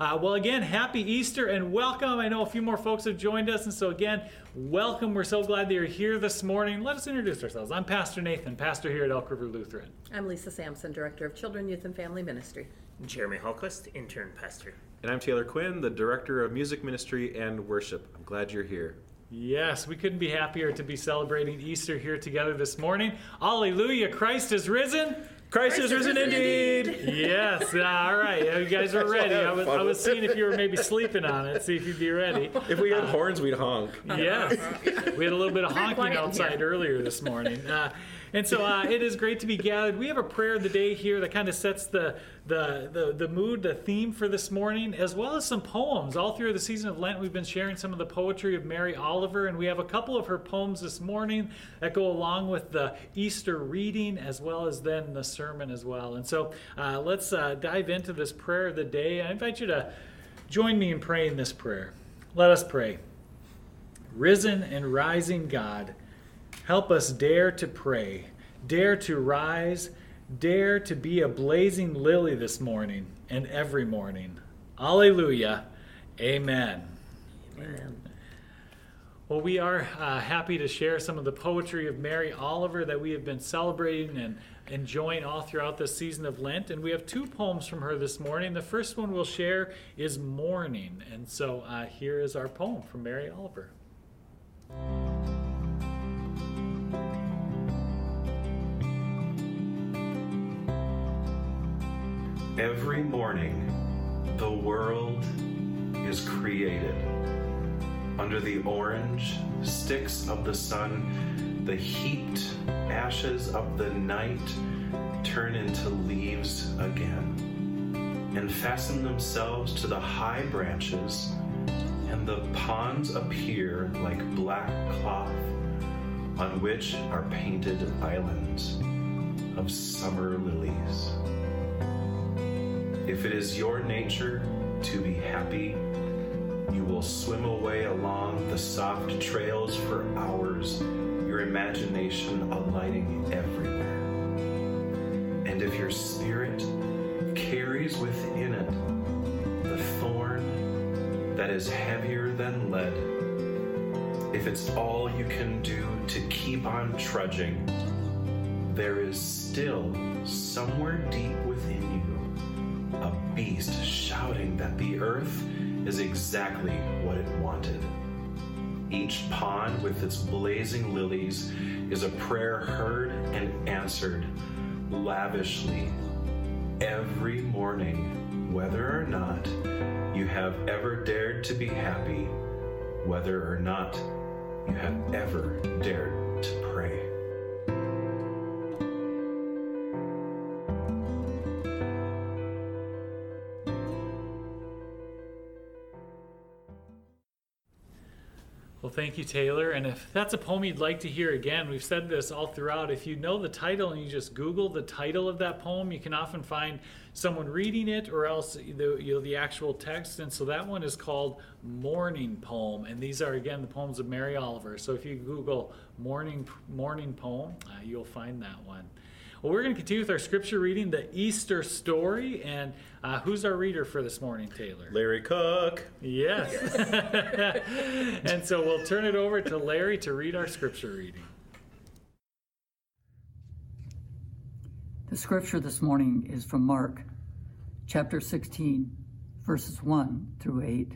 Uh, well, again, happy Easter and welcome. I know a few more folks have joined us, and so again, welcome. We're so glad that you're here this morning. Let us introduce ourselves. I'm Pastor Nathan, pastor here at Elk River Lutheran. I'm Lisa Sampson, Director of Children, Youth, and Family Ministry. Jeremy Hallquist, intern pastor. And I'm Taylor Quinn, the Director of Music Ministry and Worship. I'm glad you're here. Yes, we couldn't be happier to be celebrating Easter here together this morning. Hallelujah, Christ is risen. Christ, is risen indeed. Yes, all right. You guys are ready. I was, I was seeing if you were maybe sleeping on it, see if you'd be ready. If we had horns, we'd honk. Yes, we had a little bit of honking outside earlier this morning. Uh, and so uh, it is great to be gathered. We have a prayer of the day here that kind of sets the, the, the, the mood, the theme for this morning, as well as some poems. All through the season of Lent, we've been sharing some of the poetry of Mary Oliver, and we have a couple of her poems this morning that go along with the Easter reading, as well as then the sermon as well. And so uh, let's uh, dive into this prayer of the day. I invite you to join me in praying this prayer. Let us pray. Risen and rising God, help us dare to pray, dare to rise, dare to be a blazing lily this morning and every morning. Alleluia. Amen. Amen. Well, we are uh, happy to share some of the poetry of Mary Oliver that we have been celebrating and enjoying all throughout this season of Lent. And we have two poems from her this morning. The first one we'll share is Morning. And so uh, here is our poem from Mary Oliver. Every morning, the world is created. Under the orange sticks of the sun, the heaped ashes of the night turn into leaves again and fasten themselves to the high branches, and the ponds appear like black cloth on which are painted islands of summer lilies. If it is your nature to be happy, you will swim away along the soft trails for hours, your imagination alighting everywhere. And if your spirit carries within it the thorn that is heavier than lead, if it's all you can do to keep on trudging, there is still somewhere deep within you beast shouting that the earth is exactly what it wanted. Each pond with its blazing lilies is a prayer heard and answered lavishly every morning, whether or not you have ever dared to be happy, whether or not you have ever dared to pray. Well, thank you, Taylor. And if that's a poem you'd like to hear again, we've said this all throughout. If you know the title and you just Google the title of that poem, you can often find someone reading it or else the, you know, the actual text. And so that one is called Morning Poem. And these are, again, the poems of Mary Oliver. So if you Google Morning, morning Poem, uh, you'll find that one. Well, we're going to continue with our scripture reading, the Easter story. And uh, who's our reader for this morning, Taylor? Larry Cook. Yes. and so we'll turn it over to Larry to read our scripture reading. The scripture this morning is from Mark chapter 16, verses 1 through 8.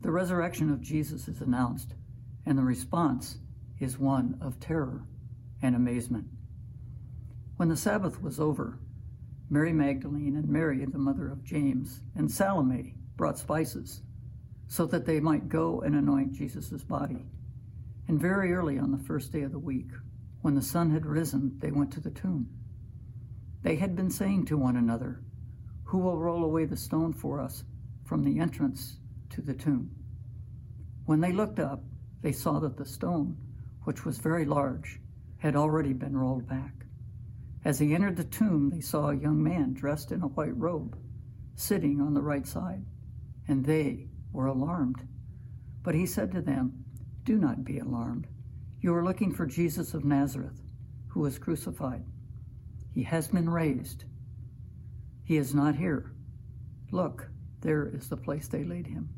The resurrection of Jesus is announced, and the response is one of terror and amazement. When the Sabbath was over, Mary Magdalene and Mary, the mother of James, and Salome brought spices so that they might go and anoint Jesus' body. And very early on the first day of the week, when the sun had risen, they went to the tomb. They had been saying to one another, Who will roll away the stone for us from the entrance to the tomb? When they looked up, they saw that the stone, which was very large, had already been rolled back. As he entered the tomb, they saw a young man dressed in a white robe, sitting on the right side, and they were alarmed. But he said to them, Do not be alarmed. You are looking for Jesus of Nazareth, who was crucified. He has been raised. He is not here. Look, there is the place they laid him.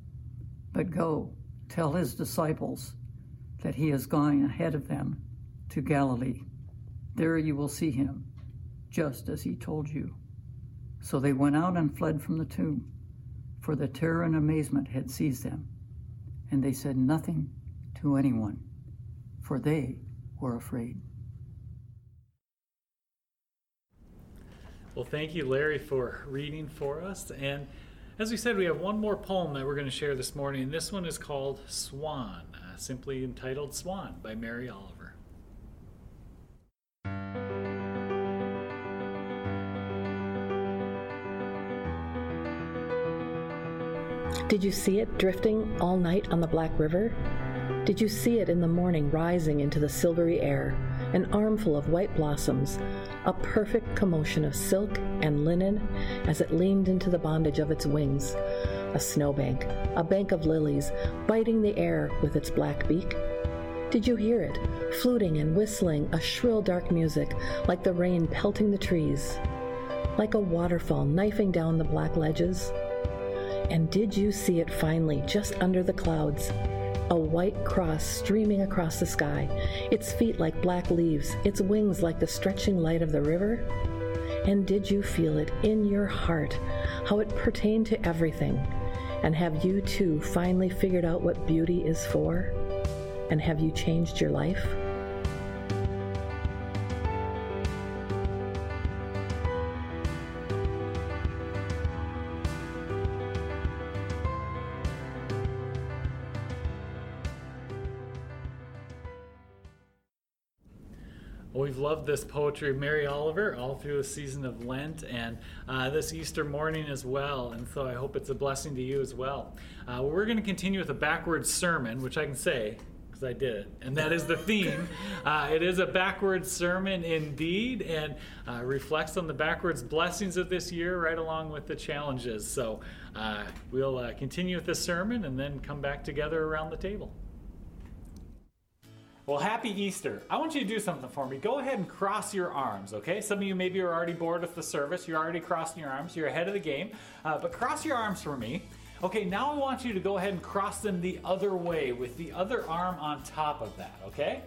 But go, tell his disciples that he is going ahead of them to Galilee. There you will see him, just as he told you. So they went out and fled from the tomb, for the terror and amazement had seized them. And they said nothing to anyone, for they were afraid. Well, thank you, Larry, for reading for us. And as we said, we have one more poem that we're going to share this morning. This one is called Swan, uh, simply entitled Swan by Mary Oliver. Did you see it drifting all night on the Black River? Did you see it in the morning rising into the silvery air, an armful of white blossoms, a perfect commotion of silk and linen as it leaned into the bondage of its wings, a snowbank, a bank of lilies, biting the air with its black beak? Did you hear it, fluting and whistling a shrill dark music like the rain pelting the trees, like a waterfall knifing down the black ledges? And did you see it finally, just under the clouds? A white cross streaming across the sky, its feet like black leaves, its wings like the stretching light of the river? And did you feel it in your heart, how it pertained to everything? And have you too finally figured out what beauty is for? And have you changed your life? This poetry of Mary Oliver all through the season of Lent and uh, this Easter morning as well. And so I hope it's a blessing to you as well. Uh, we're going to continue with a backwards sermon, which I can say because I did it. And that is the theme. Uh, it is a backwards sermon indeed and uh, reflects on the backwards blessings of this year right along with the challenges. So uh, we'll uh, continue with the sermon and then come back together around the table. Well, happy Easter. I want you to do something for me. Go ahead and cross your arms, okay? Some of you maybe are already bored with the service. You're already crossing your arms. You're ahead of the game. Uh, but cross your arms for me. Okay, now I want you to go ahead and cross them the other way with the other arm on top of that, okay?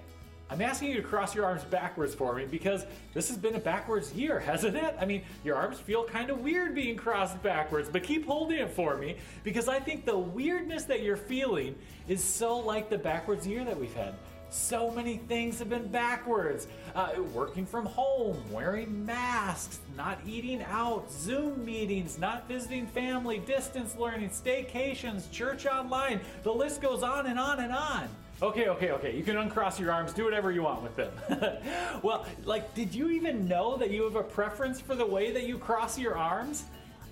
I'm asking you to cross your arms backwards for me because this has been a backwards year, hasn't it? I mean, your arms feel kind of weird being crossed backwards, but keep holding it for me because I think the weirdness that you're feeling is so like the backwards year that we've had. So many things have been backwards. Uh, working from home, wearing masks, not eating out, Zoom meetings, not visiting family, distance learning, staycations, church online. The list goes on and on and on. Okay, okay, okay. You can uncross your arms, do whatever you want with them. well, like, did you even know that you have a preference for the way that you cross your arms?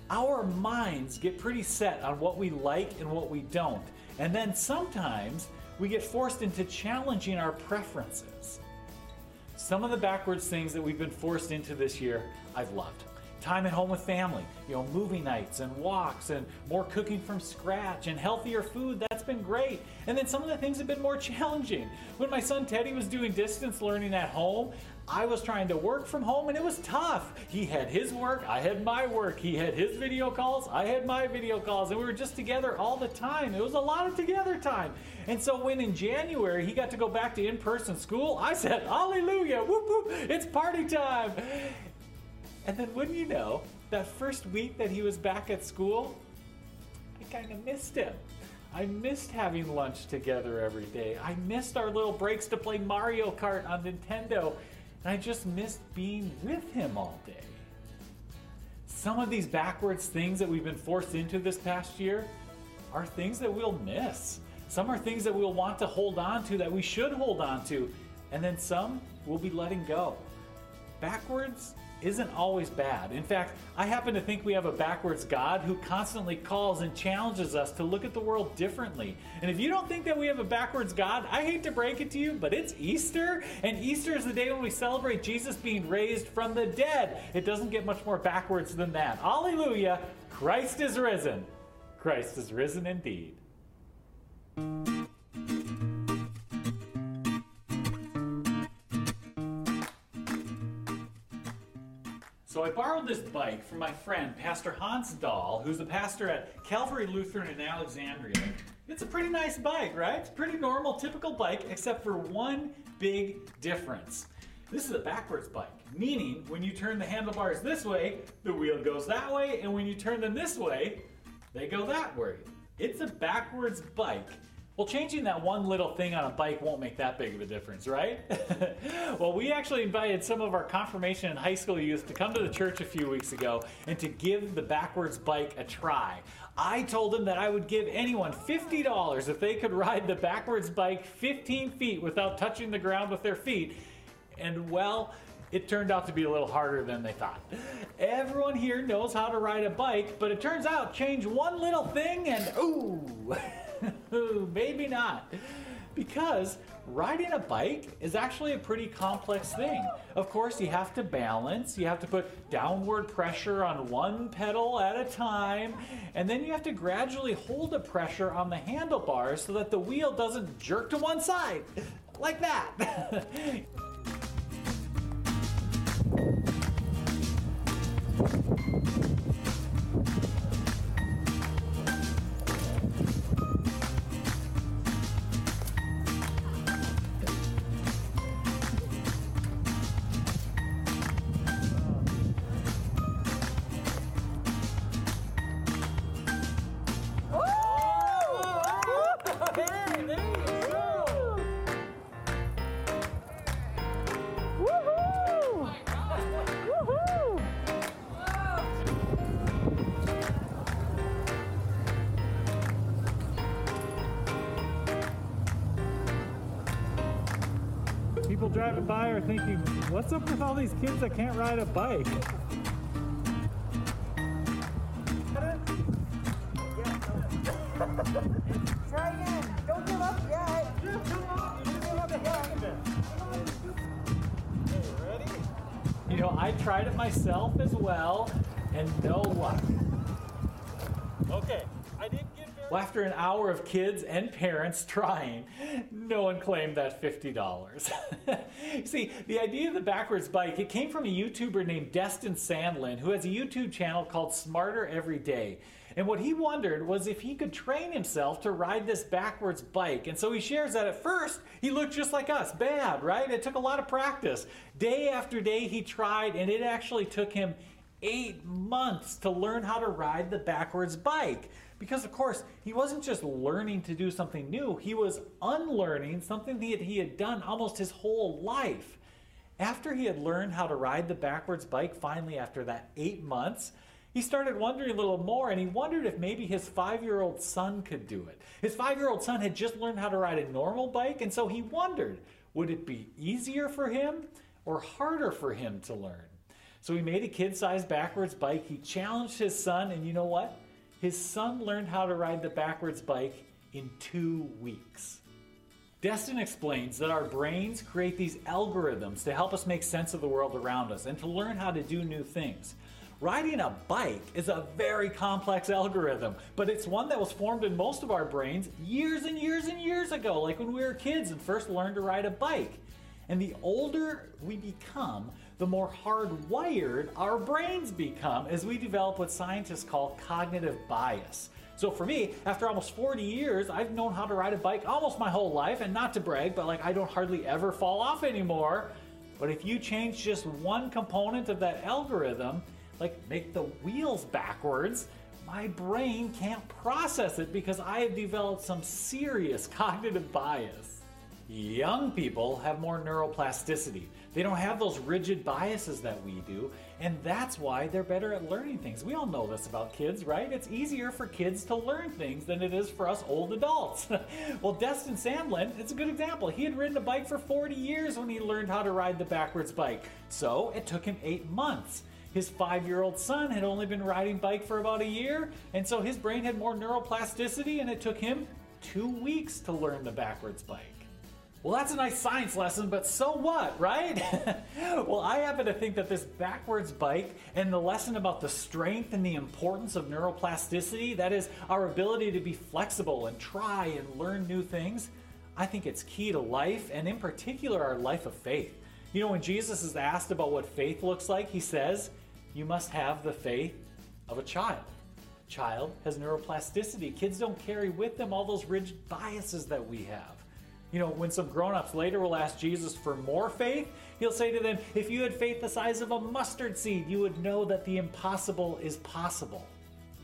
Our minds get pretty set on what we like and what we don't. And then sometimes we get forced into challenging our preferences. Some of the backwards things that we've been forced into this year, I've loved. Time at home with family, you know, movie nights and walks and more cooking from scratch and healthier food, that's been great. And then some of the things have been more challenging. When my son Teddy was doing distance learning at home, I was trying to work from home and it was tough. He had his work, I had my work. He had his video calls, I had my video calls, and we were just together all the time. It was a lot of together time. And so when in January he got to go back to in person school, I said, Hallelujah, whoop whoop, it's party time. And then wouldn't you know, that first week that he was back at school, I kind of missed him. I missed having lunch together every day. I missed our little breaks to play Mario Kart on Nintendo. and I just missed being with him all day. Some of these backwards things that we've been forced into this past year are things that we'll miss. Some are things that we'll want to hold on to that we should hold on to, and then some we'll be letting go. Backwards isn't always bad. In fact, I happen to think we have a backwards God who constantly calls and challenges us to look at the world differently. And if you don't think that we have a backwards God, I hate to break it to you, but it's Easter, and Easter is the day when we celebrate Jesus being raised from the dead. It doesn't get much more backwards than that. Hallelujah! Christ is risen. Christ is risen indeed. I borrowed this bike from my friend, Pastor Hans Dahl, who's the pastor at Calvary Lutheran in Alexandria. It's a pretty nice bike, right? It's pretty normal, typical bike, except for one big difference. This is a backwards bike, meaning when you turn the handlebars this way, the wheel goes that way, and when you turn them this way, they go that way. It's a backwards bike. Well, changing that one little thing on a bike won't make that big of a difference, right? well, we actually invited some of our confirmation and high school youth to come to the church a few weeks ago and to give the backwards bike a try. I told them that I would give anyone $50 if they could ride the backwards bike 15 feet without touching the ground with their feet. And well, it turned out to be a little harder than they thought. Everyone here knows how to ride a bike, but it turns out change one little thing and ooh. Maybe not. Because riding a bike is actually a pretty complex thing. Of course, you have to balance, you have to put downward pressure on one pedal at a time, and then you have to gradually hold the pressure on the handlebars so that the wheel doesn't jerk to one side. Like that. driving by are thinking, what's up with all these kids that can't ride a bike? Try again. Don't give up yet. You know, I tried it myself as well, and no luck. Okay, I didn't get. Well, after an hour of kids and parents trying, no one claimed that $50. See, the idea of the backwards bike, it came from a YouTuber named Destin Sandlin who has a YouTube channel called Smarter Every Day. And what he wondered was if he could train himself to ride this backwards bike. And so he shares that at first he looked just like us, bad, right? It took a lot of practice. Day after day he tried, and it actually took him eight months to learn how to ride the backwards bike. Because, of course, he wasn't just learning to do something new, he was unlearning something that he had done almost his whole life. After he had learned how to ride the backwards bike, finally, after that eight months, he started wondering a little more and he wondered if maybe his five year old son could do it. His five year old son had just learned how to ride a normal bike, and so he wondered would it be easier for him or harder for him to learn? So he made a kid sized backwards bike. He challenged his son, and you know what? His son learned how to ride the backwards bike in two weeks. Destin explains that our brains create these algorithms to help us make sense of the world around us and to learn how to do new things. Riding a bike is a very complex algorithm, but it's one that was formed in most of our brains years and years and years ago, like when we were kids and first learned to ride a bike. And the older we become, the more hardwired our brains become as we develop what scientists call cognitive bias. So for me, after almost 40 years, I've known how to ride a bike almost my whole life, and not to brag, but like I don't hardly ever fall off anymore. But if you change just one component of that algorithm, like make the wheels backwards, my brain can't process it because I have developed some serious cognitive bias. Young people have more neuroplasticity. They don't have those rigid biases that we do, and that's why they're better at learning things. We all know this about kids, right? It's easier for kids to learn things than it is for us old adults. well, Destin Sandlin, it's a good example. He had ridden a bike for 40 years when he learned how to ride the backwards bike, so it took him eight months. His five year old son had only been riding bike for about a year, and so his brain had more neuroplasticity, and it took him two weeks to learn the backwards bike. Well, that's a nice science lesson, but so what, right? well, I happen to think that this backwards bike and the lesson about the strength and the importance of neuroplasticity, that is, our ability to be flexible and try and learn new things, I think it's key to life, and in particular, our life of faith. You know, when Jesus is asked about what faith looks like, he says, You must have the faith of a child. Child has neuroplasticity. Kids don't carry with them all those rigid biases that we have. You know, when some grown ups later will ask Jesus for more faith, he'll say to them, If you had faith the size of a mustard seed, you would know that the impossible is possible.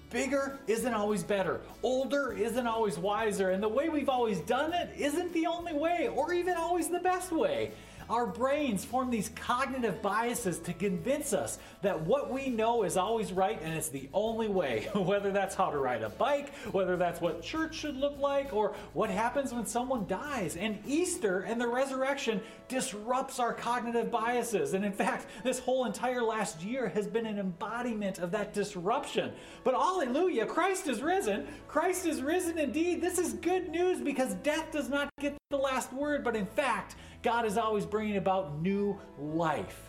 Bigger isn't always better. Older isn't always wiser. And the way we've always done it isn't the only way or even always the best way. Our brains form these cognitive biases to convince us that what we know is always right and it's the only way. whether that's how to ride a bike, whether that's what church should look like, or what happens when someone dies. And Easter and the resurrection disrupts our cognitive biases. And in fact, this whole entire last year has been an embodiment of that disruption. But hallelujah, Christ is risen. Christ is risen indeed. This is good news because death does not get the last word, but in fact, God is always bringing about new life.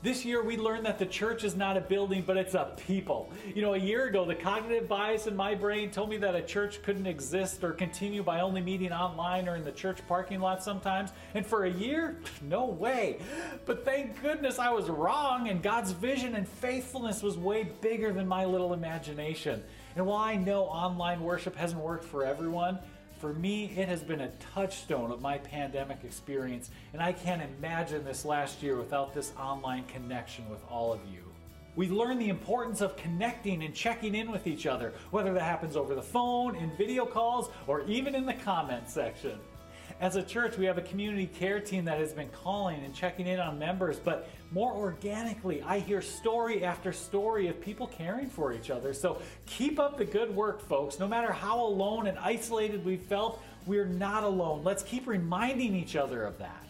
This year, we learned that the church is not a building, but it's a people. You know, a year ago, the cognitive bias in my brain told me that a church couldn't exist or continue by only meeting online or in the church parking lot sometimes. And for a year, no way. But thank goodness I was wrong, and God's vision and faithfulness was way bigger than my little imagination. And while I know online worship hasn't worked for everyone, for me, it has been a touchstone of my pandemic experience, and I can't imagine this last year without this online connection with all of you. We learn the importance of connecting and checking in with each other, whether that happens over the phone, in video calls, or even in the comment section. As a church, we have a community care team that has been calling and checking in on members, but more organically, I hear story after story of people caring for each other. So keep up the good work, folks. No matter how alone and isolated we felt, we're not alone. Let's keep reminding each other of that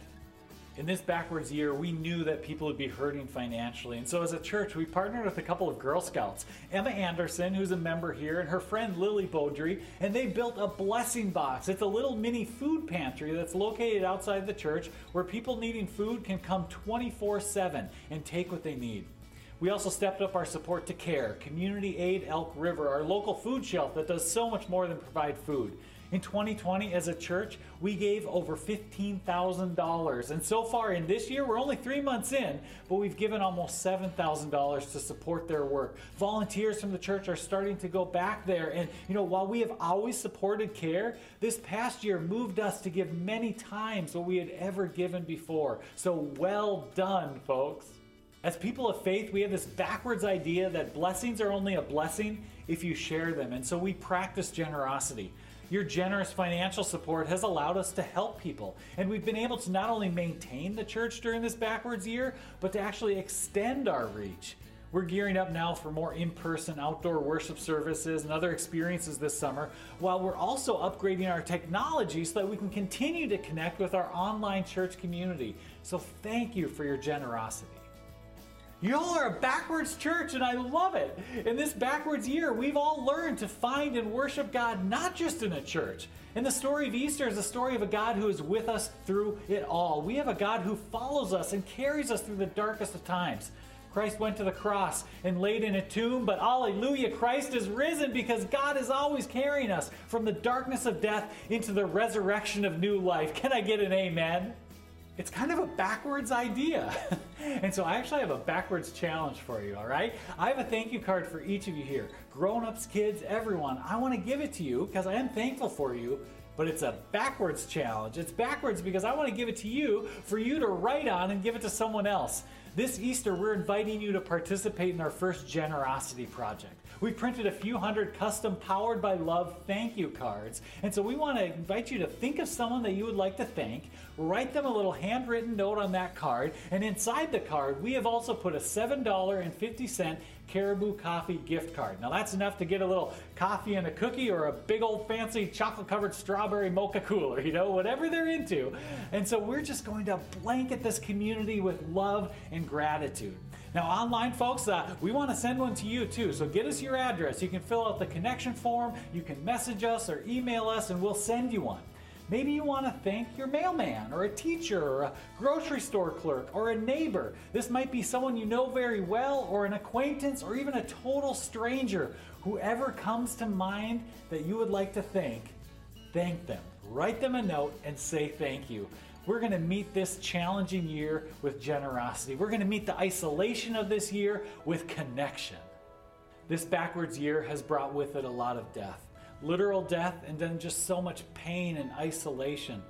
in this backwards year, we knew that people would be hurting financially. And so, as a church, we partnered with a couple of Girl Scouts Emma Anderson, who's a member here, and her friend Lily Beaudry, and they built a blessing box. It's a little mini food pantry that's located outside the church where people needing food can come 24 7 and take what they need. We also stepped up our support to CARE, Community Aid Elk River, our local food shelf that does so much more than provide food. In 2020, as a church, we gave over $15,000. And so far in this year, we're only three months in, but we've given almost $7,000 to support their work. Volunteers from the church are starting to go back there. And, you know, while we have always supported care, this past year moved us to give many times what we had ever given before. So well done, folks. As people of faith, we have this backwards idea that blessings are only a blessing if you share them. And so we practice generosity. Your generous financial support has allowed us to help people, and we've been able to not only maintain the church during this backwards year, but to actually extend our reach. We're gearing up now for more in person outdoor worship services and other experiences this summer, while we're also upgrading our technology so that we can continue to connect with our online church community. So, thank you for your generosity. Y'all are a backwards church, and I love it. In this backwards year, we've all learned to find and worship God not just in a church. And the story of Easter is a story of a God who is with us through it all. We have a God who follows us and carries us through the darkest of times. Christ went to the cross and laid in a tomb, but hallelujah, Christ is risen because God is always carrying us from the darkness of death into the resurrection of new life. Can I get an amen? It's kind of a backwards idea. and so I actually have a backwards challenge for you, all right? I have a thank you card for each of you here grown ups, kids, everyone. I want to give it to you because I am thankful for you, but it's a backwards challenge. It's backwards because I want to give it to you for you to write on and give it to someone else. This Easter, we're inviting you to participate in our first generosity project. We printed a few hundred custom Powered by Love thank you cards. And so we want to invite you to think of someone that you would like to thank, write them a little handwritten note on that card, and inside the card, we have also put a $7.50 Caribou Coffee gift card. Now that's enough to get a little coffee and a cookie or a big old fancy chocolate covered strawberry mocha cooler, you know, whatever they're into. And so we're just going to blanket this community with love and gratitude. Now, online, folks, uh, we want to send one to you too. So get us your address. You can fill out the connection form, you can message us or email us, and we'll send you one. Maybe you want to thank your mailman or a teacher or a grocery store clerk or a neighbor. This might be someone you know very well or an acquaintance or even a total stranger. Whoever comes to mind that you would like to thank, thank them. Write them a note and say thank you. We're going to meet this challenging year with generosity. We're going to meet the isolation of this year with connection. This backwards year has brought with it a lot of death literal death and then just so much pain and isolation.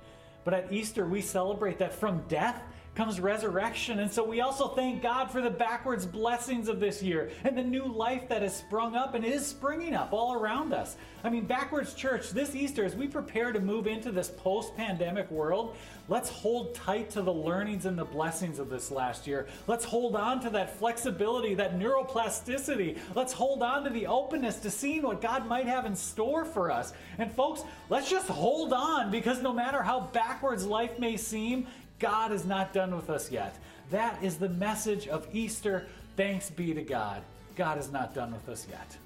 But at Easter, we celebrate that from death comes resurrection. And so we also thank God for the backwards blessings of this year and the new life that has sprung up and is springing up all around us. I mean, backwards church, this Easter, as we prepare to move into this post pandemic world, let's hold tight to the learnings and the blessings of this last year. Let's hold on to that flexibility, that neuroplasticity. Let's hold on to the openness to seeing what God might have in store for us. And folks, let's just hold on because no matter how backwards life may seem, God is not done with us yet. That is the message of Easter. Thanks be to God. God is not done with us yet.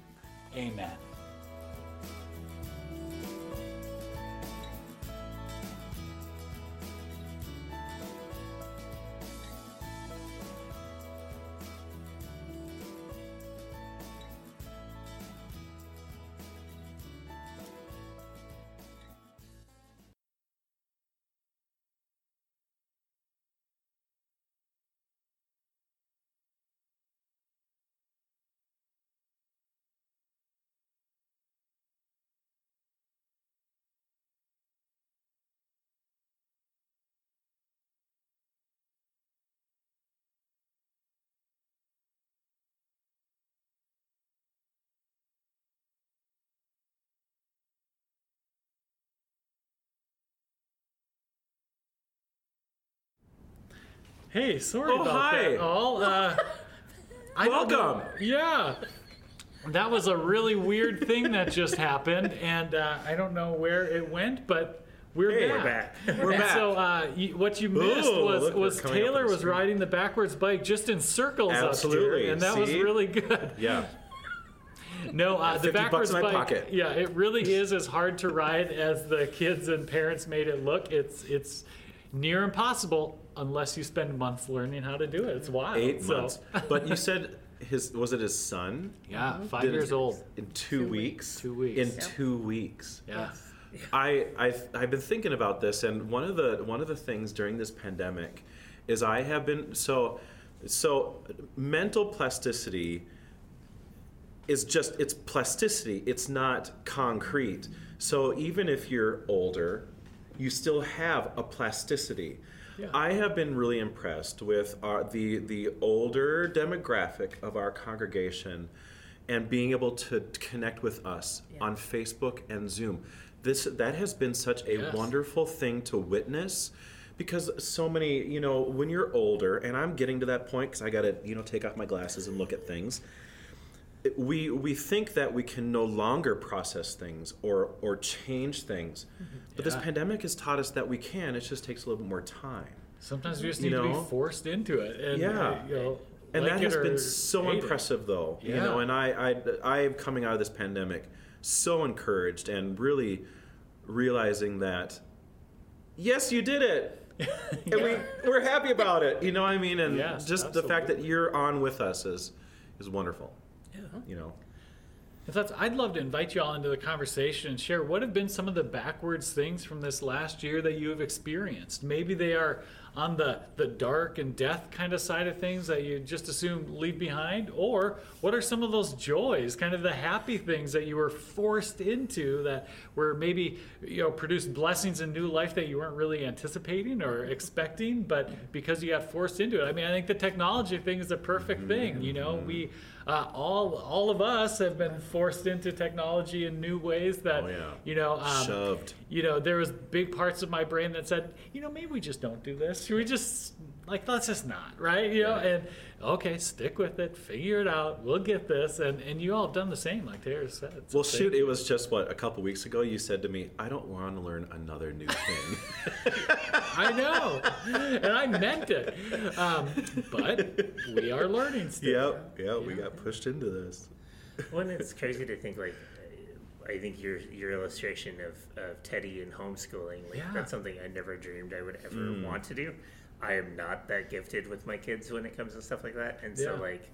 Amen. Hey, sorry Oh, about hi. that. All. Uh, I don't know- Welcome. Yeah. That was a really weird thing that just happened, and uh, I don't know where it went, but we're Hey, back. we're back. We're back. So uh, you, what you missed Ooh, was look, was Taylor was riding the backwards bike just in circles up Absolutely. here, and that was really good. Yeah. No, uh, the 50 bucks backwards bike. pocket. Yeah, it really is as hard to ride as the kids and parents made it look. It's it's near impossible unless you spend months learning how to do it. It's wild. Eight So- months. But you said his was it his son? Yeah, uh-huh. five Did it years old. In two, weeks. Two weeks. In Yep. two weeks. Yeah. I I've, I've been thinking about this, and one of the one of the things during this pandemic is I have been so so mental plasticity is just it's plasticity. It's not concrete. So even if you're older, you still have a plasticity. Yeah. I have been really impressed with our, the the older demographic of our congregation and being able to connect with us on Facebook and Zoom. This that has been such a Yes. wonderful thing to witness because so many, you know, when you're older and I'm getting to that point cuz I got to, you know, take off my glasses and look at things we we think that we can no longer process things or or change things but this pandemic has taught us that we can it just takes a little bit more time Sometimes we just You need to be forced into it. And, Yeah. uh, you know, and like that has been so hate it. impressive though you Yeah. know and I, I i am coming out of this pandemic so encouraged and really realizing that yes you did it and we we're happy about it you know what i mean and Yes, just the fact that you're on with us is is wonderful you know If that's, I'd love to invite you all into the conversation and share what have been some of the backwards things from this last year that you have experienced. Maybe they are on the the dark and death kind of side of things that you just assume leave behind, or what are some of those joys, kind of the happy things that you were forced into that were maybe you know produced blessings in new life that you weren't really anticipating or expecting, but because you got forced into it. I mean, I think the technology thing is a perfect thing. You know, mm-hmm. we uh, all all of us have been forced into technology in new ways that Oh, yeah. you know um, Shoved. you know there was big parts of my brain that said you know maybe we just don't do this Should we just like let's just not right you know and okay stick with it figure it out we'll get this and and you all have done the same like Tara said It's Well, shoot, same. it was just what a couple weeks ago. You said to me, "I don't want to learn another new thing." I know and I meant it um, but we are learning still yep, yeah, we got pushed into this. Well, and it's crazy to think like. I think your your illustration of, of Teddy and homeschooling, like, Yeah. that's something I never dreamed I would ever Mm. want to do. I am not that gifted with my kids when it comes to stuff like that, and so Yeah. like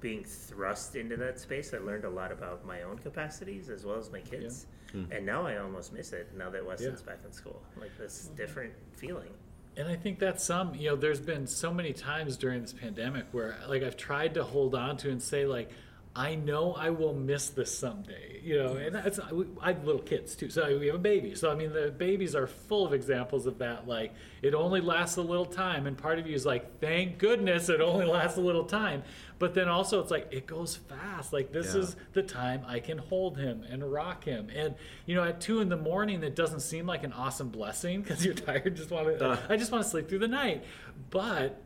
being thrust into that space, I learned a lot about my own capacities as well as my kids, hmm. and now I almost miss it. Now that Weston's back in school, like this mm-hmm. different feeling. And I think that's some, you know, there's been so many times during this pandemic where, like, I've tried to hold on to and say, like, I know I will miss this someday, you know, and that's, I have little kids too. So we have a baby. So, I mean, the babies are full of examples of that. Like, it only lasts a little time. And part of you is like, thank goodness it only lasts a little time. But then also, it's like, it goes fast. Like, this Yeah. is the time I can hold him and rock him. And, you know, at two in the morning, it doesn't seem like an awesome blessing because you're tired, just want to, Uh. I just want to sleep through the night. But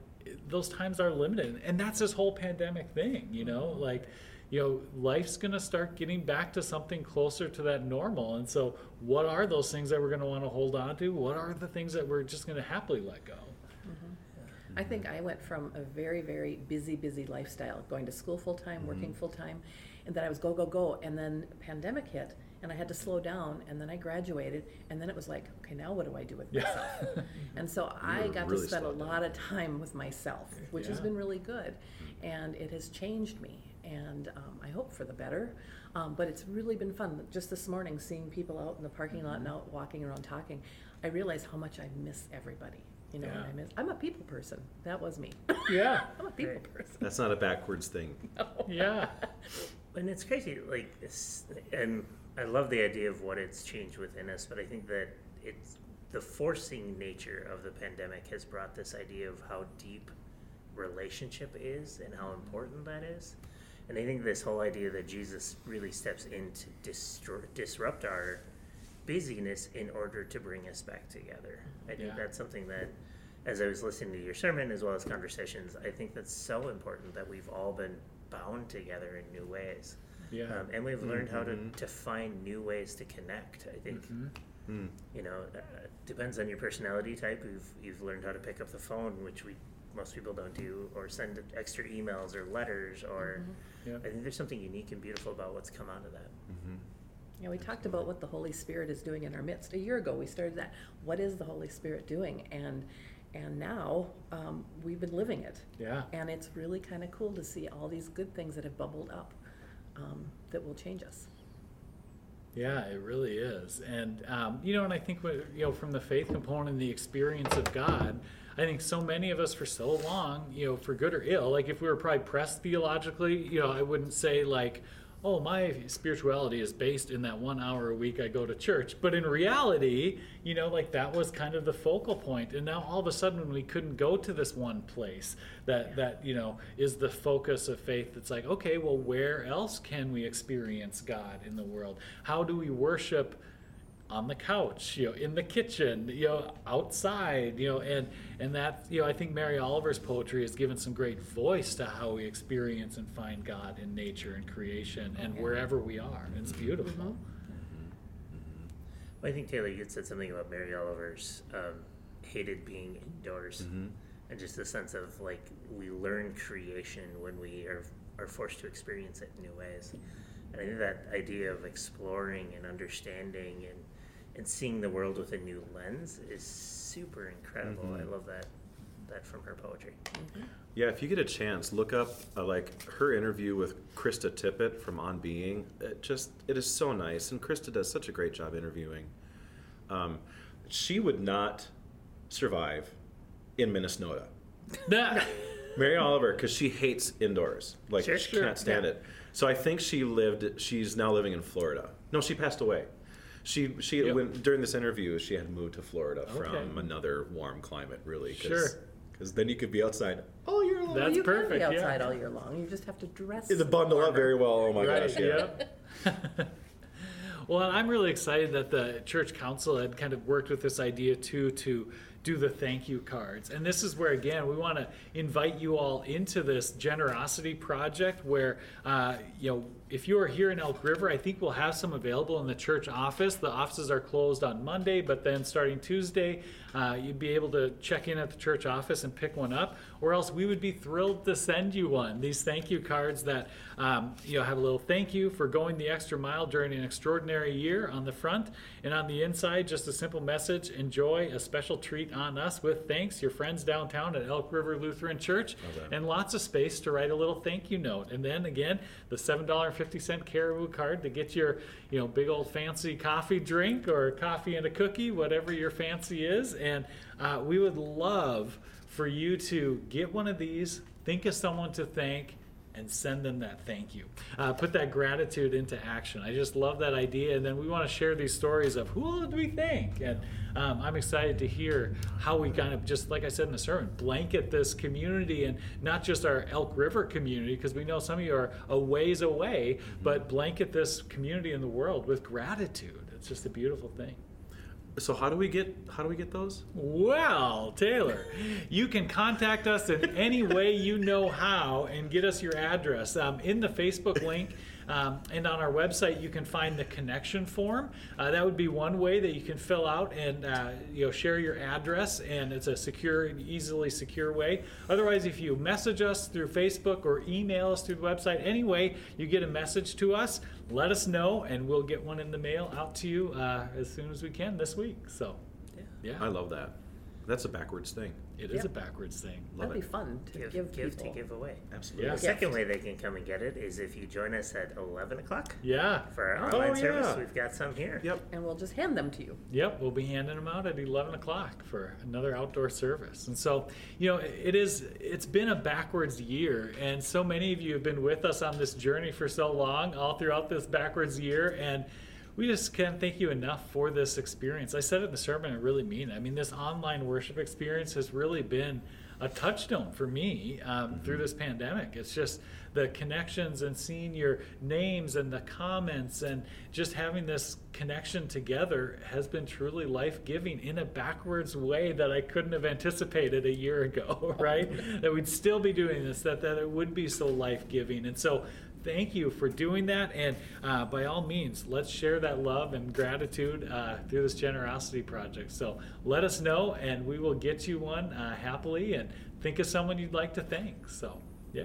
those times are limited. And that's this whole pandemic thing, you know, like, you know, life's going to start getting back to something closer to that normal. And so, what are those things that we're going to want to hold on to? What are the things that we're just going to happily let go? Mm-hmm. I think I went from a very, very busy, busy lifestyle, going to school full time, mm-hmm. working full time, and then I was go, go, go. And then pandemic hit, and I had to slow down, and then I graduated, and then it was like, okay, now what do I do with myself? and so I were got really to spend a slowed down. lot of time with myself, which has been really good. Mm-hmm. And it has changed me, and um, I hope for the better. Um, but it's really been fun. Just this morning, seeing people out in the parking lot and out walking around talking, I realized how much I miss everybody. You know, Yeah. I miss, I'm a people person. That was me. Yeah. I'm a people person. That's not a backwards thing. Yeah. And it's crazy, like, it's, and I love the idea of what it's changed within us, but I think that it's the forcing nature of the pandemic has brought this idea of how deep relationship is and how important that is. And I think this whole idea that Jesus really steps in to distro- disrupt our busyness in order to bring us back together. I think Yeah. that's something that, as I was listening to your sermon as well as conversations, I think that's so important that we've all been bound together in new ways. Yeah. Um, and we've mm-hmm. learned how to, mm-hmm. to find new ways to connect. I think, mm-hmm. mm. you know, uh, depends on your personality type. You've, you've learned how to pick up the phone, which we most people don't do, or send extra emails or letters. Or Yeah. I think there's something unique and beautiful about what's come out of that. Yeah, we talked about what the Holy Spirit is doing in our midst. A year ago, we started that. What is the Holy Spirit doing? And and now um, we've been living it. Yeah. And it's really kind of cool to see all these good things that have bubbled up um, that will change us. Yeah, it really is, and um, you know, and I think what- you know from the faith component and the experience of God, I think so many of us for so long, you know, for good or ill, like if we were probably pressed theologically, you know, I wouldn't say like, oh, my spirituality is based in that one hour a week I go to church, but in reality, you know, like that was kind of the focal point. and now all of a sudden we couldn't go to this one place that that you know is the focus of faith, it's like, okay, well, where else can we experience God in the world? How do we worship? On the couch, you know, in the kitchen, you know, outside, you know, and and that, you know, I think Mary Oliver's poetry has given some great voice to how we experience and find God in nature and creation and wherever we are. It's mm-hmm. beautiful. Mm-hmm. Mm-hmm. Well, I think Taylor, you said something about Mary Oliver's um, hated being indoors, and just the sense of like we learn creation when we are are forced to experience it in new ways. And I think that idea of exploring and understanding and and seeing the world with a new lens is super incredible. I love that that from her poetry. Yeah, if you get a chance, look up uh, like her interview with Krista Tippett from On Being. It just it is so nice, and Krista does such a great job interviewing. Um, she would not survive in Minnesota. Mary Oliver, because she hates indoors, like Sure, she sure, can't stand yeah. it. So I think she lived. She's now living in Florida. No, she passed away. She she Yep. when during this interview she had moved to Florida Okay. from another warm climate, really. Cause, Sure. Because then you could be outside all year long. That's you perfect. can be yeah. outside all year long. You just have to dress. It's a bundle up very well. Oh my Right, gosh, yeah. yep. well, and I'm really excited that the church council had kind of worked with this idea too to do the thank you cards. And this is where, again, we want to invite you all into this generosity project where, uh, you know, if you are here in Elk River, I think we'll have some available in the church office. The offices are closed on Monday, but then starting Tuesday, uh, you'd be able to check in at the church office and pick one up, or else we would be thrilled to send you one. These thank you cards that um, you know have a little thank you for going the extra mile during an extraordinary year on the front, and on the inside, just a simple message: enjoy a special treat on us with thanks, your friends downtown at Elk River Lutheran Church, and lots of space to write a little thank you note. And then again, the seven dollar fifty cent Caribou card to get your you know big old fancy coffee drink or coffee and a cookie, whatever your fancy is. And uh, we would love for you to get one of these, think of someone to thank, and send them that thank you. Uh, put that gratitude into action. I just love that idea. And then we want to share these stories of who did we thank? And um, I'm excited to hear how we kind of, just like I said in the sermon, blanket this community and not just our Elk River community, because we know some of you are a ways away, but blanket this community in the world with gratitude. It's just a beautiful thing. So how do we get how do we get those? Well, Taylor, you can contact us in any way you know how and get us your address. Um, in the Facebook link um, and on our website, you can find the connection form. Uh, that would be one way that you can fill out and uh, you know share your address, and it's a secure, easily secure way. Otherwise, if you message us through Facebook or email us through the website, anyway, you get a message to us, let us know, and we'll get one in the mail out to you uh, as soon as we can this week. So, yeah, I love that. That's a backwards thing. it is Yep. a backwards thing. Love That'd be it. fun to Give, give, give to people. give away. Absolutely. Yeah. The second way they can come and get it is if you join us at 11 o'clock Yeah. for our Oh, online service. yeah. We've got some here. Yep. And we'll just hand them to you. Yep, we'll be handing them out at 11 o'clock for another outdoor service. And so, you know, it is, it's been a backwards year. And so many of you have been with us on this journey for so long, all throughout this backwards year. And we just can't thank you enough for this experience. I said it in the sermon, I really mean it. I mean, this online worship experience has really been a touchstone for me um, through this pandemic. It's just the connections and seeing your names and the comments and just having this connection together has been truly life giving in a backwards way that I couldn't have anticipated a year ago, right? that we'd still be doing this, that, that it would be so life giving. And so, thank you for doing that. And uh, by all means, let's share that love and gratitude uh, through this generosity project. So let us know, and we will get you one uh, happily. And think of someone you'd like to thank. So, yeah.